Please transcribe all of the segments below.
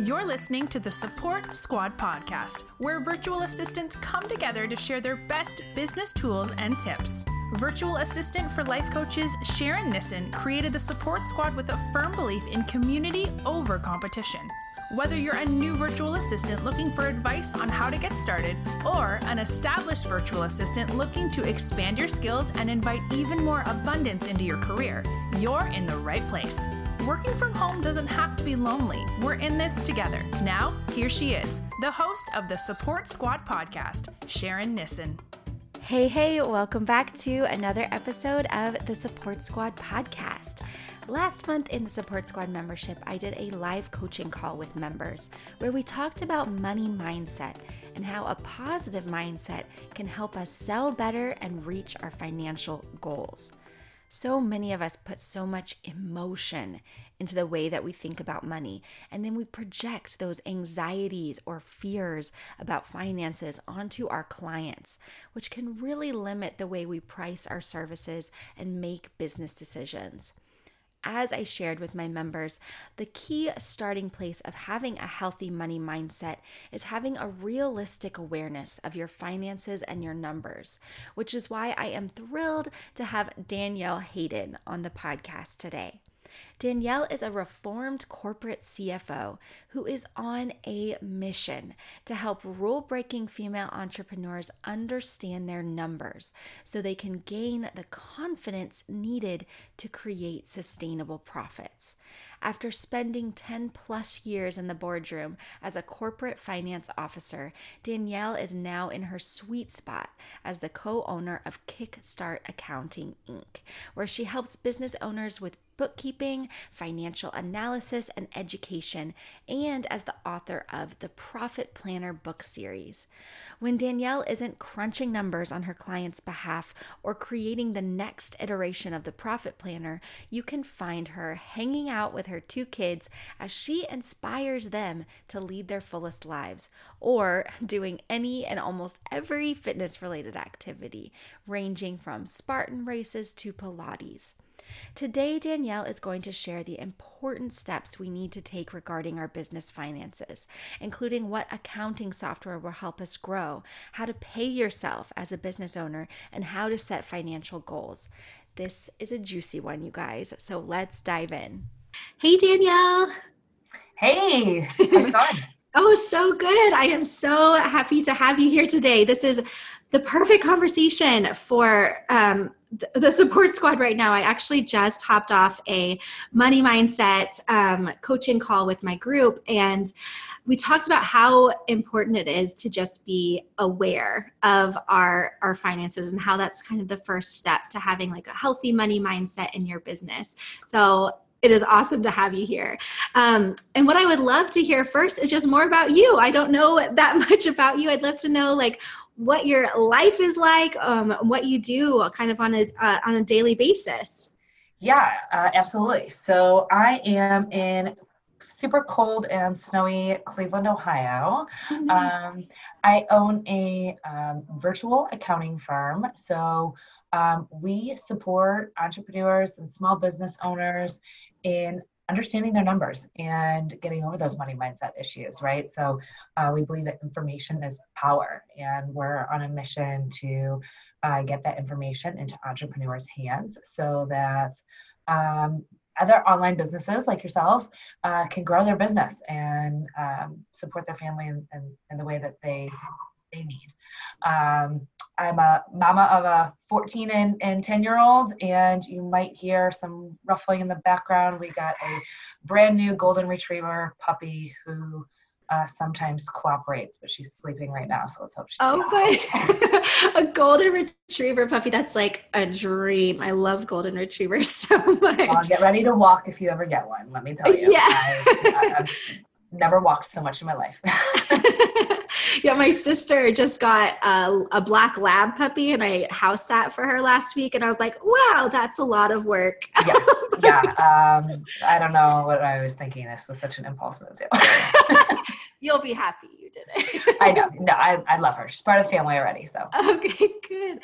You're listening to the Support Squad podcast, where virtual assistants come together to share their best business tools and tips. Virtual assistant for life coaches Sharon Nissen created the Support Squad with a firm belief in community over competition. Whether you're a new virtual assistant looking for advice on how to get started, or an established virtual assistant looking to expand your skills and invite even more abundance into your career, you're in the right place. Working from home doesn't have to be lonely. We're in this together. Now, here she is, the host of the Support Squad podcast, Sharon Nissen. Hey, hey, welcome back to another episode of the Support Squad podcast. Last month in the Support Squad membership, I did a live coaching call with members where we talked about money mindset and how a positive mindset can help us sell better and reach our financial goals. So many of us put so much emotion into the way that we think about money, and then we project those anxieties or fears about finances onto our clients, which can really limit the way we price our services and make business decisions as I shared with my members, the key starting place of having a healthy money mindset is having a realistic awareness of your finances and your numbers, which is why I am thrilled to have Danielle Hayden on the podcast today. Danielle is a reformed corporate CFO who is on a mission to help rule breaking female entrepreneurs understand their numbers so they can gain the confidence needed to create sustainable profits. After spending 10 plus years in the boardroom as a corporate finance officer, Danielle is now in her sweet spot as the co owner of Kickstart Accounting Inc., where she helps business owners with bookkeeping, financial analysis, and education, and as the author of the Profit Planner book series. When Danielle isn't crunching numbers on her client's behalf or creating the next iteration of the Profit Planner, you can find her hanging out with her two kids as she inspires them to lead their fullest lives, or doing any and almost every fitness related activity, ranging from Spartan races to Pilates. Today, Danielle is going to share the important steps we need to take regarding our business finances, including what accounting software will help us grow, how to pay yourself as a business owner, and how to set financial goals. This is a juicy one, you guys, so let's dive in. Hey, Danielle. Hey, how's it going? Oh, so good. I am so happy to have you here today. This is the perfect conversation for um, the support squad right now. I actually just hopped off a money mindset um, coaching call with my group, and we talked about how important it is to just be aware of our our finances and how that's kind of the first step to having like a healthy money mindset in your business. So it is awesome to have you here. Um, and what I would love to hear first is just more about you. I don't know that much about you. I'd love to know like what your life is like, um, what you do kind of on a uh, on a daily basis. Yeah, uh, absolutely. So I am in super cold and snowy Cleveland, Ohio. Mm-hmm. Um, I own a um, virtual accounting firm. So um, we support entrepreneurs and small business owners in understanding their numbers and getting over those money mindset issues, right? So uh, we believe that information is power, and we're on a mission to uh, get that information into entrepreneurs' hands so that um, other online businesses like yourselves uh, can grow their business and um, support their family in, in, in, the way that they they need. Um, I'm a mama of a 14 and, and 10 year old, and you might hear some ruffling in the background. We got a brand new golden retriever puppy who uh, sometimes cooperates, but she's sleeping right now, so let's hope she's. Oh my! a golden retriever puppy. That's like a dream. I love golden retrievers so much. Well, get ready to walk if you ever get one. Let me tell you. Yeah. I, I, never walked so much in my life. yeah, my sister just got a, a, black lab puppy and I house sat for her last week and I was like, wow, that's a lot of work. yes. Yeah. Um, I don't know what I was thinking. This was such an impulse move too. You'll be happy you did it. I know. No, I, I love her. She's part of the family already. So. Okay, good.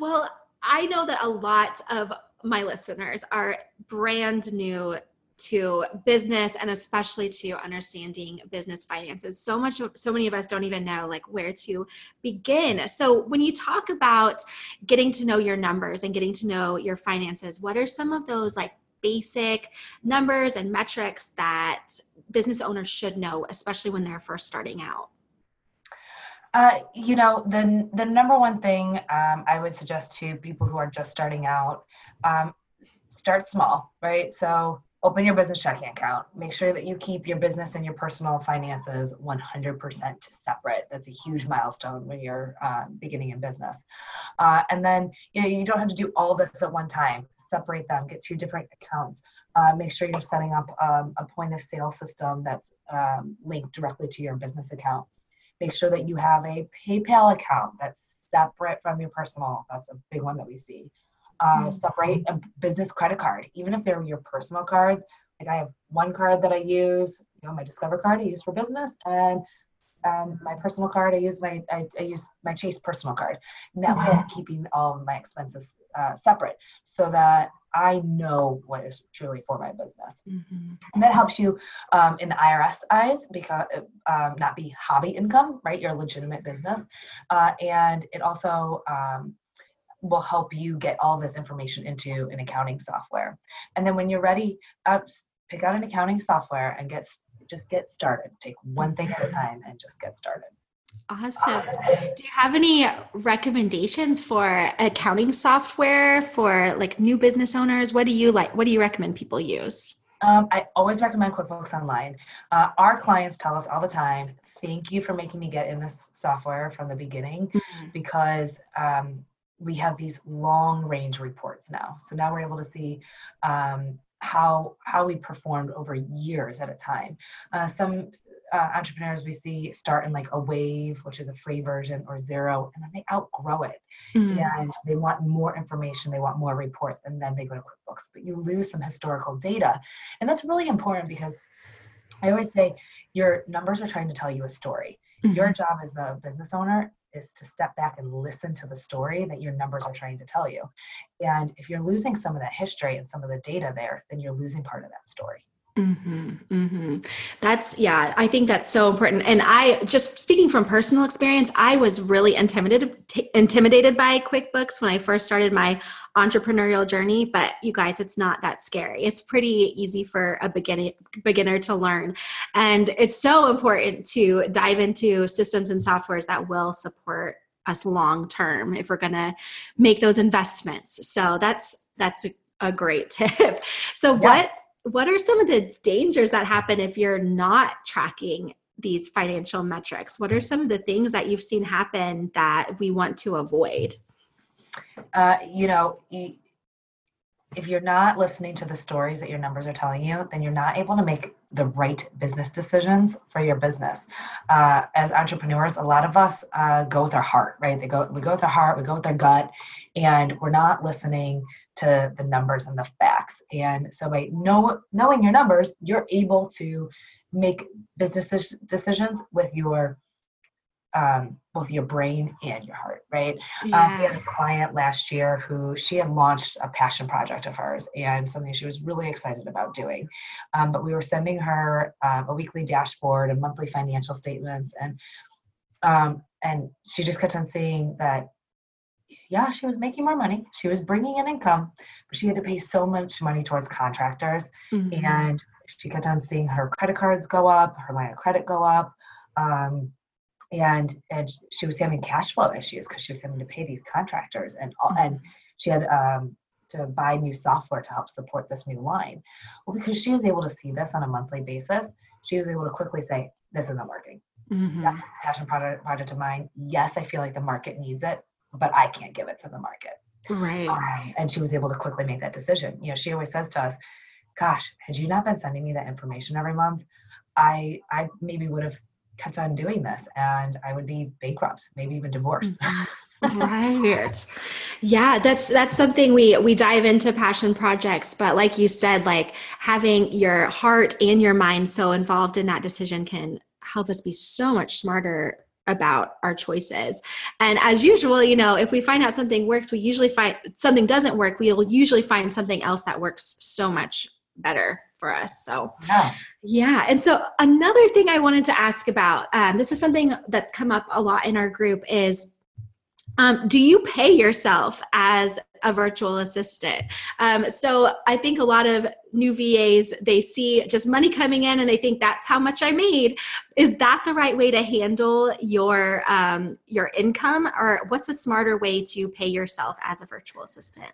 Well, I know that a lot of my listeners are brand new to business and especially to understanding business finances. So much so many of us don't even know like where to begin. So when you talk about getting to know your numbers and getting to know your finances what are some of those like basic numbers and metrics that business owners should know especially when they're first starting out? Uh, you know, the the number one thing um, I would suggest to people who are just starting out, um, start small, right? So open your business checking account. Make sure that you keep your business and your personal finances 100% separate. That's a huge milestone when you're uh, beginning in business. Uh, and then you, know, you don't have to do all this at one time. Separate them, get two different accounts. Uh, make sure you're setting up um, a point of sale system that's um, linked directly to your business account. Make sure that you have a PayPal account that's separate from your personal. That's a big one that we see uh, separate a business credit card, even if they're your personal cards. Like I have one card that I use, you know, my Discover card I use for business, and um, my personal card I use my I, I, use my Chase personal card. And that way, I'm keeping all of my expenses uh, separate so that I know what is truly for my business. Mm-hmm. And that helps you um, in the IRS eyes because um, not be hobby income, right? You're a legitimate business, uh, and it also um, will help you get all this information into an accounting software. And then when you're ready, uh, pick out an accounting software and get just get started. Take one thing at a time and just get started. Awesome. Do you have any recommendations for accounting software for like new business owners? What do you like? What do you recommend people use? Um, I always recommend QuickBooks Online. Uh, our clients tell us all the time, thank you for making me get in this software from the beginning mm-hmm. because um, we have these long range reports now. So now we're able to see um, how how we performed over years at a time. Uh, some uh, entrepreneurs we see start in like a wave, which is a free version, or Xero, and then they outgrow it, mm. and they want more information, they want more reports, and then they go to QuickBooks. But you lose some historical data, and that's really important because I always say your numbers are trying to tell you a story. Mm-hmm. Your job as the business owner is to step back and listen to the story that your numbers are trying to tell you. And if you're losing some of that history and some of the data there, then you're losing part of that story. Mm-hmm, mm-hmm. That's yeah, I think that's so important. And I just speaking from personal experience, I was really intimidated t- intimidated by QuickBooks when I first started my entrepreneurial journey. But you guys, it's not that scary. It's pretty easy for a beginning beginner to learn, and it's so important to dive into systems and softwares that will support us long term if we're going to make those investments. So that's that's a, a great tip. So yeah. what what are some of the dangers that happen if you're not tracking these financial metrics? What are some of the things that you've seen happen that we want to avoid? Uh, you know, if you're not listening to the stories that your numbers are telling you, then you're not able to make the right business decisions for your business. Uh, as entrepreneurs, a lot of us uh, go with our heart, right? They go, we go with our heart, we go with our gut, and we're not listening to the numbers and the facts. And so by know, knowing your numbers, you're able to make business decisions with your um, both your brain and your heart, right? Yeah. Um, we had a client last year who she had launched a passion project of hers and something she was really excited about doing. Um, but we were sending her um, a weekly dashboard and monthly financial statements, and um, and she just kept on seeing that yeah, she was making more money. She was bringing in income, but she had to pay so much money towards contractors. Mm-hmm. And she kept on seeing her credit cards go up, her line of credit go up. Um, and, and she was having cash flow issues because she was having to pay these contractors and all, and mm-hmm. she had um, to buy new software to help support this new line. Well, because she was able to see this on a monthly basis, she was able to quickly say, "This isn't working. Mm-hmm. Yes, passion project project of mine. Yes, I feel like the market needs it but I can't give it to the market. Right. Um, and she was able to quickly make that decision. You know, she always says to us, gosh, had you not been sending me that information every month, I I maybe would have kept on doing this and I would be bankrupt, maybe even divorced. Mm-hmm. right yeah that's that's something we we dive into passion projects but like you said like having your heart and your mind so involved in that decision can help us be so much smarter about our choices. And as usual, you know, if we find out something works, we usually find something doesn't work, we'll usually find something else that works so much better for us. So, yeah. Yeah. And so, another thing I wanted to ask about um, this is something that's come up a lot in our group is um, do you pay yourself as a virtual assistant? Um, so I think a lot of new VAs they see just money coming in and they think that's how much I made. Is that the right way to handle your um, your income, or what's a smarter way to pay yourself as a virtual assistant?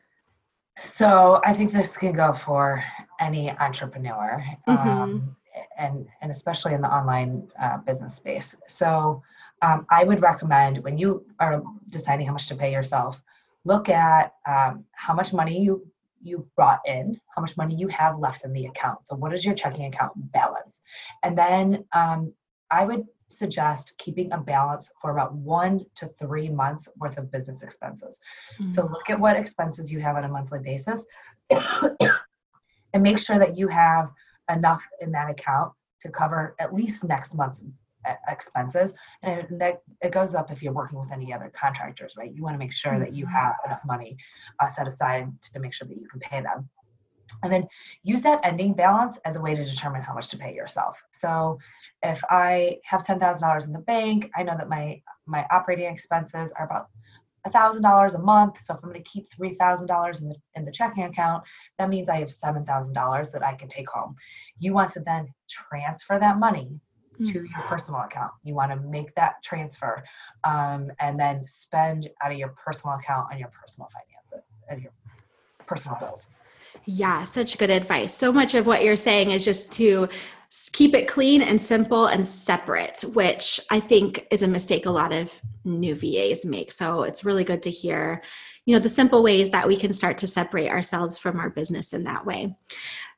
So I think this can go for any entrepreneur, mm-hmm. um, and and especially in the online uh, business space. So um, I would recommend when you are deciding how much to pay yourself, look at um, how much money you you brought in, how much money you have left in the account. So what is your checking account balance? And then um, I would suggest keeping a balance for about one to three months worth of business expenses. Mm-hmm. So look at what expenses you have on a monthly basis and make sure that you have enough in that account to cover at least next month's expenses and that it goes up if you're working with any other contractors right you want to make sure that you mm-hmm. have enough money uh, set aside to make sure that you can pay them and then use that ending balance as a way to determine how much to pay yourself so if i have $10000 in the bank i know that my my operating expenses are about $1,000 a month. So if I'm going to keep $3,000 in the, in the checking account, that means I have $7,000 that I can take home. You want to then transfer that money to your mm. personal account. You want to make that transfer um, and then spend out of your personal account on your personal finances and your personal bills. Yeah, such good advice. So much of what you're saying is just to keep it clean and simple and separate, which I think is a mistake a lot of new VAs make. So it's really good to hear, you know, the simple ways that we can start to separate ourselves from our business in that way.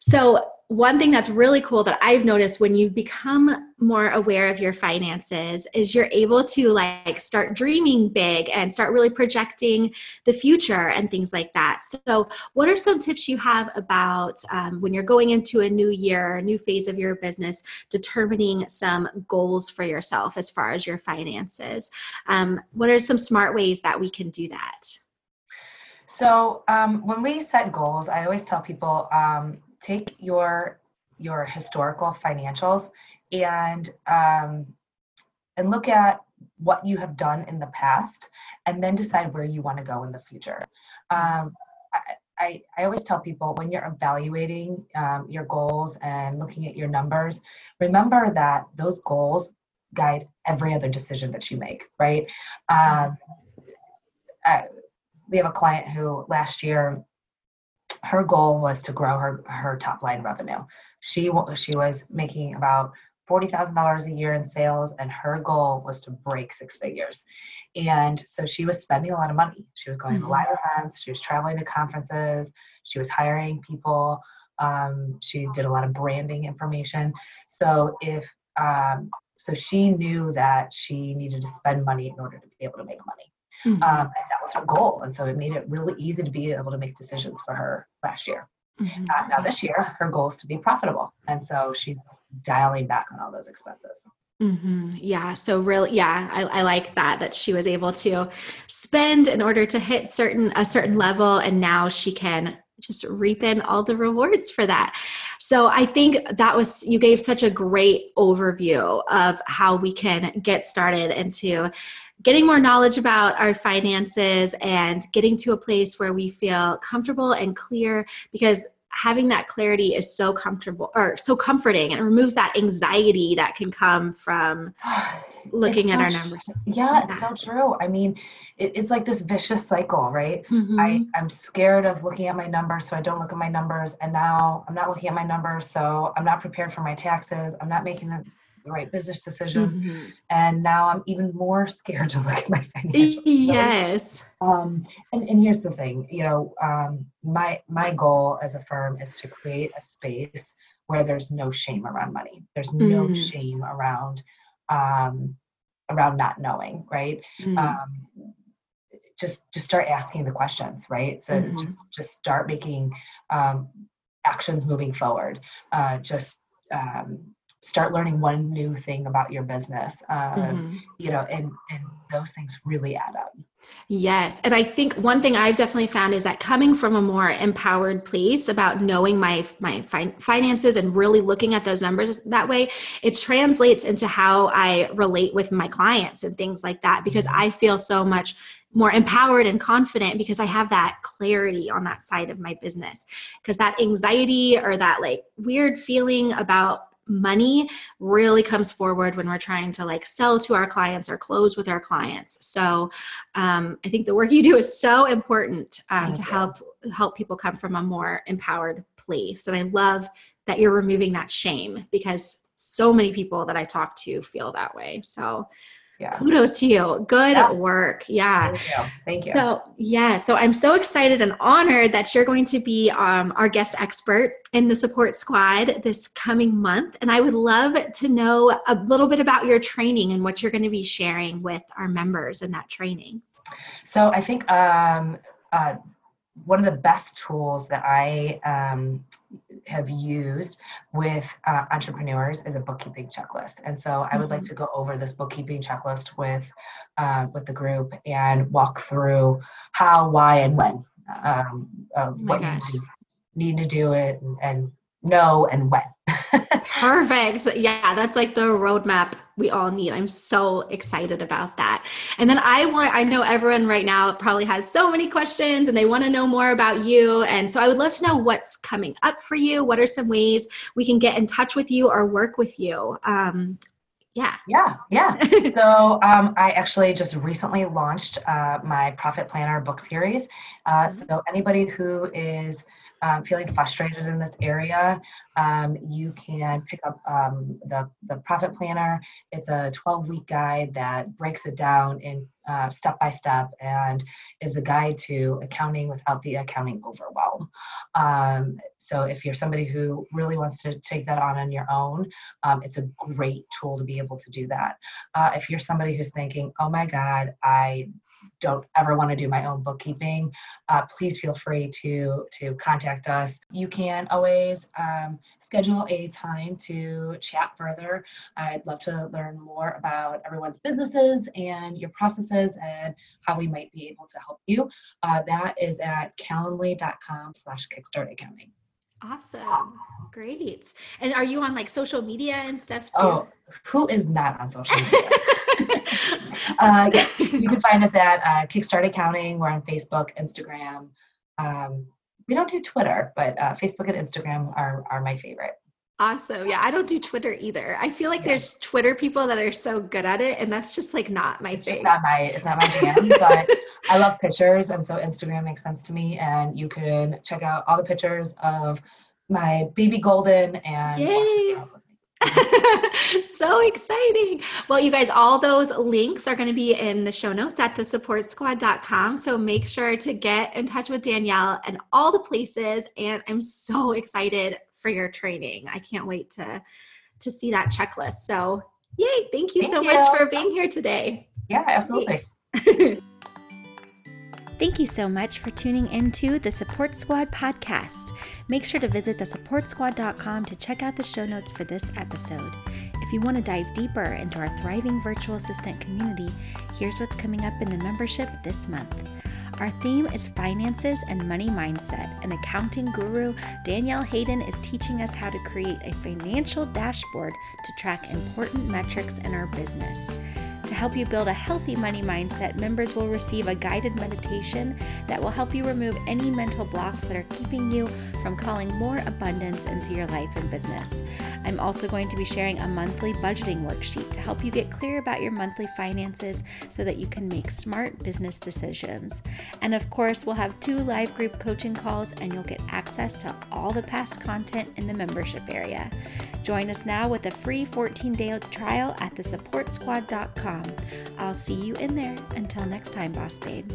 So one thing that's really cool that I've noticed when you become more aware of your finances is you're able to like start dreaming big and start really projecting the future and things like that. So, what are some tips you have about um, when you're going into a new year, a new phase of your business, determining some goals for yourself as far as your finances? Um, what are some smart ways that we can do that? So, um, when we set goals, I always tell people um, take your your historical financials and um, and look at what you have done in the past and then decide where you want to go in the future. Um, I, I, I, always tell people when you're evaluating um, your goals and looking at your numbers remember that those goals guide every other decision that you make right? Um, I, we have a client who last year her goal was to grow her her top line revenue. She she was making about forty thousand dollars a year in sales, and her goal was to break six figures. And so she was spending a lot of money. She was going mm-hmm. to live events. She was traveling to conferences. She was hiring people. Um, she did a lot of branding information. So if um, so, she knew that she needed to spend money in order to be able to make money. Mm-hmm. Um, and that was her goal. And so it made it really easy to be able to make decisions for her last year. Mm-hmm. Uh, now, this year, her goal is to be profitable. And so she's dialing back on all those expenses. Mm-hmm. Yeah. So really, yeah, I, I, like that that she was able to spend in order to hit certain a certain level, and now she can just reap in all the rewards for that. So I think that was you gave such a great overview of how we can get started into getting more knowledge about our finances and getting to a place where we feel comfortable and clear because having that clarity is so comfortable or so comforting. And it removes that anxiety that can come from looking at our numbers. yeah it's so true. I mean it, it's like this vicious cycle right? Mm-hmm. i i'm scared of looking at my numbers so i don't look at my numbers and now i'm not looking at my numbers so i'm not prepared for my taxes i'm not making the the right business decisions. Mm-hmm. And now I'm even more scared to look at my financials. Yes. Um, and, and here's the thing, you know, um, my my goal as a firm is to create a space where there's no shame around money. There's no mm. shame around um, around not knowing, right? Mm. Um, just just start asking the questions, right? So mm-hmm. just just start making um, actions moving forward. Uh, just um, start learning one new thing about your business. Um, mm-hmm. You know, and and those things really add up. Yes. And I think one thing I've definitely found is that coming from a more empowered place about knowing my my fin- finances and really looking at those numbers that way, it translates into how I relate with my clients and things like that because mm-hmm. I feel so much more empowered and confident because I have that clarity on that side of my business. Because that anxiety or that like weird feeling about money really comes forward when we're trying to like sell to our clients or close with our clients. So um, i think the work you do is so important um, to help help people come from a more empowered place. And i love that you're removing that shame because so many people that i talk to feel that way. So yeah. kudos to you. Good yeah. work. Yeah. Thank you. Thank you. So, yeah. So, I'm so excited and honored that you're going to be um, our guest expert in the support squad this coming month. And I would love to know a little bit about your training and what you're going to be sharing with our members in that training. So, I think um, uh, one of the best tools that I um, have used with uh, entrepreneurs is a bookkeeping checklist. And so I would mm-hmm. like to go over this bookkeeping checklist with uh, with the group and walk through how, why, and when um, of oh what gosh. you need to do it and, and know and when. Perfect. Yeah, that's like the roadmap we all need. I'm so excited about that. And then I want, I know everyone right now probably has so many questions and they want to know more about you. And so I would love to know what's coming up for you. What are some ways we can get in touch with you or work with you? Um, yeah. Yeah. Yeah. so um, I actually just recently launched uh, my Profit Planner book series. Uh, mm-hmm. so anybody who is um, feeling frustrated in this area, um, you can pick up um, the, the Profit Planner. It's a 12 week guide that breaks it down in uh, step by step and is a guide to accounting without the accounting overwhelm. Um, so, if you're somebody who really wants to take that on on your own, um, it's a great tool to be able to do that. Uh, if you're somebody who's thinking, oh my God, I don't ever want to do my own bookkeeping, uh, please feel free to to contact us. You can always um, schedule a time to chat further. I'd love to learn more about everyone's businesses and your processes and how we might be able to help you. Uh, that is at calendly.com slash kickstart accounting. Awesome. Great. And are you on like social media and stuff too? Oh, who is not on social media? uh, yeah, you can find us at uh, Kickstart Accounting. We're on Facebook, Instagram. Um, we don't do Twitter, but uh, Facebook and Instagram are, are my favorite. Awesome. Yeah, I don't do Twitter either. I feel like yeah. there's Twitter people that are so good at it, and that's just like not my it's thing. It's not my it's not my jam, but I love pictures, and so Instagram makes sense to me. And you can check out all the pictures of my baby golden and. so exciting. Well, you guys, all those links are going to be in the show notes at thesupportsquad.com. So make sure to get in touch with Danielle and all the places. And I'm so excited for your training. I can't wait to to see that checklist. So yay, thank you thank so you. much for being here today. Yeah, absolutely. Thank you so much for tuning into the Support Squad podcast. Make sure to visit thesupportsquad.com to check out the show notes for this episode. If you want to dive deeper into our thriving virtual assistant community, here's what's coming up in the membership this month. Our theme is finances and money mindset, and accounting guru Danielle Hayden is teaching us how to create a financial dashboard to track important metrics in our business. To help you build a healthy money mindset, members will receive a guided meditation that will help you remove any mental blocks that are keeping you from calling more abundance into your life and business. I'm also going to be sharing a monthly budgeting worksheet to help you get clear about your monthly finances so that you can make smart business decisions. And of course, we'll have two live group coaching calls and you'll get access to all the past content in the membership area. Join us now with a free 14 day trial at thesupportsquad.com. I'll see you in there. Until next time, Boss Babe.